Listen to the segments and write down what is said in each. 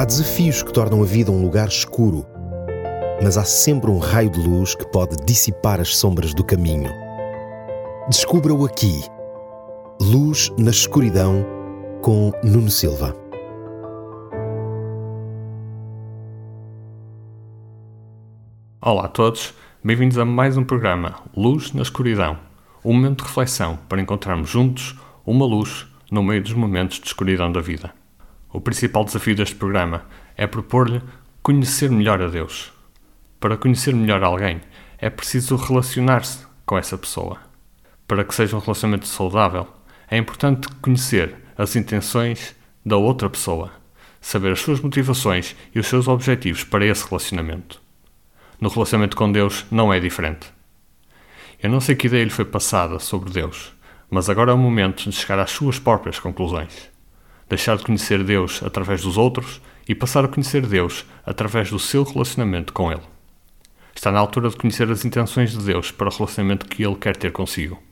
Há desafios que tornam a vida um lugar escuro, mas há sempre um raio de luz que pode dissipar as sombras do caminho. Descubra-o aqui. Luz na escuridão com Nuno Silva. Olá a todos, bem-vindos a mais um programa Luz na Escuridão, um momento de reflexão para encontrarmos juntos uma luz no meio dos momentos de escuridão da vida. O principal desafio deste programa é propor-lhe conhecer melhor a Deus. Para conhecer melhor alguém, é preciso relacionar-se com essa pessoa. Para que seja um relacionamento saudável, é importante conhecer as intenções da outra pessoa, saber as suas motivações e os seus objetivos para esse relacionamento. No relacionamento com Deus não é diferente. Eu não sei que ideia lhe foi passada sobre Deus, mas agora é o momento de chegar às suas próprias conclusões deixar de conhecer Deus através dos outros e passar a conhecer Deus através do seu relacionamento com Ele. Está na altura de conhecer as intenções de Deus para o relacionamento que Ele quer ter consigo.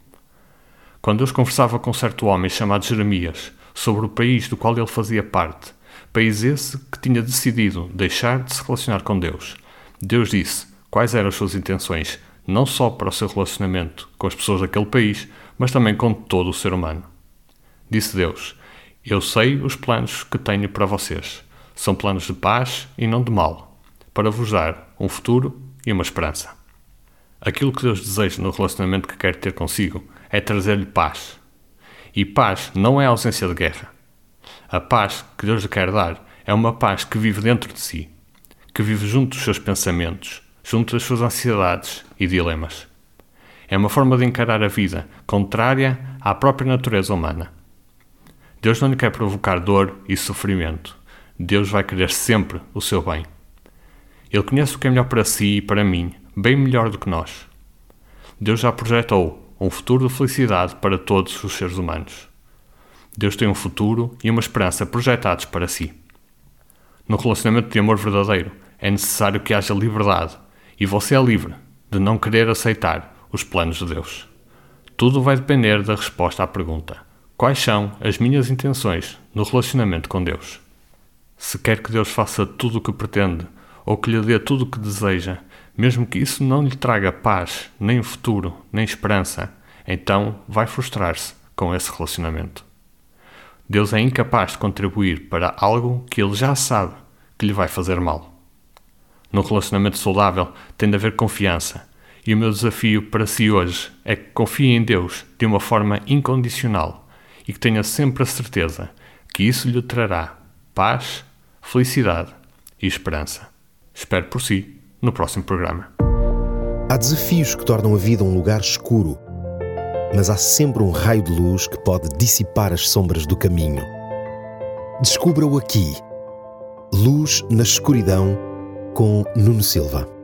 Quando Deus conversava com certo homem chamado Jeremias sobre o país do qual ele fazia parte, país esse que tinha decidido deixar de se relacionar com Deus, Deus disse quais eram as suas intenções, não só para o seu relacionamento com as pessoas daquele país, mas também com todo o ser humano. Disse Deus: eu sei os planos que tenho para vocês. São planos de paz e não de mal, para vos dar um futuro e uma esperança. Aquilo que Deus deseja no relacionamento que quer ter consigo é trazer-lhe paz. E paz não é ausência de guerra. A paz que Deus lhe quer dar é uma paz que vive dentro de si, que vive junto dos seus pensamentos, junto das suas ansiedades e dilemas. É uma forma de encarar a vida contrária à própria natureza humana Deus não lhe quer provocar dor e sofrimento. Deus vai querer sempre o seu bem. Ele conhece o que é melhor para si e para mim, bem melhor do que nós. Deus já projetou um futuro de felicidade para todos os seres humanos. Deus tem um futuro e uma esperança projetados para si. No relacionamento de amor verdadeiro, é necessário que haja liberdade e você é livre de não querer aceitar os planos de Deus. Tudo vai depender da resposta à pergunta: Quais são as minhas intenções no relacionamento com Deus? Se quer que Deus faça tudo o que pretende ou que lhe dê tudo o que deseja, mesmo que isso não lhe traga paz, nem futuro, nem esperança, então vai frustrar-se com esse relacionamento. Deus é incapaz de contribuir para algo que ele já sabe que lhe vai fazer mal. No relacionamento saudável tem de haver confiança, e o meu desafio para si hoje é que confie em Deus de uma forma incondicional e que tenha sempre a certeza que isso lhe trará paz, felicidade e esperança. Espero por si no próximo programa. Há desafios que tornam a vida um lugar escuro, mas há sempre um raio de luz que pode dissipar as sombras do caminho. Descubra-o aqui. Luz na escuridão com Nuno Silva.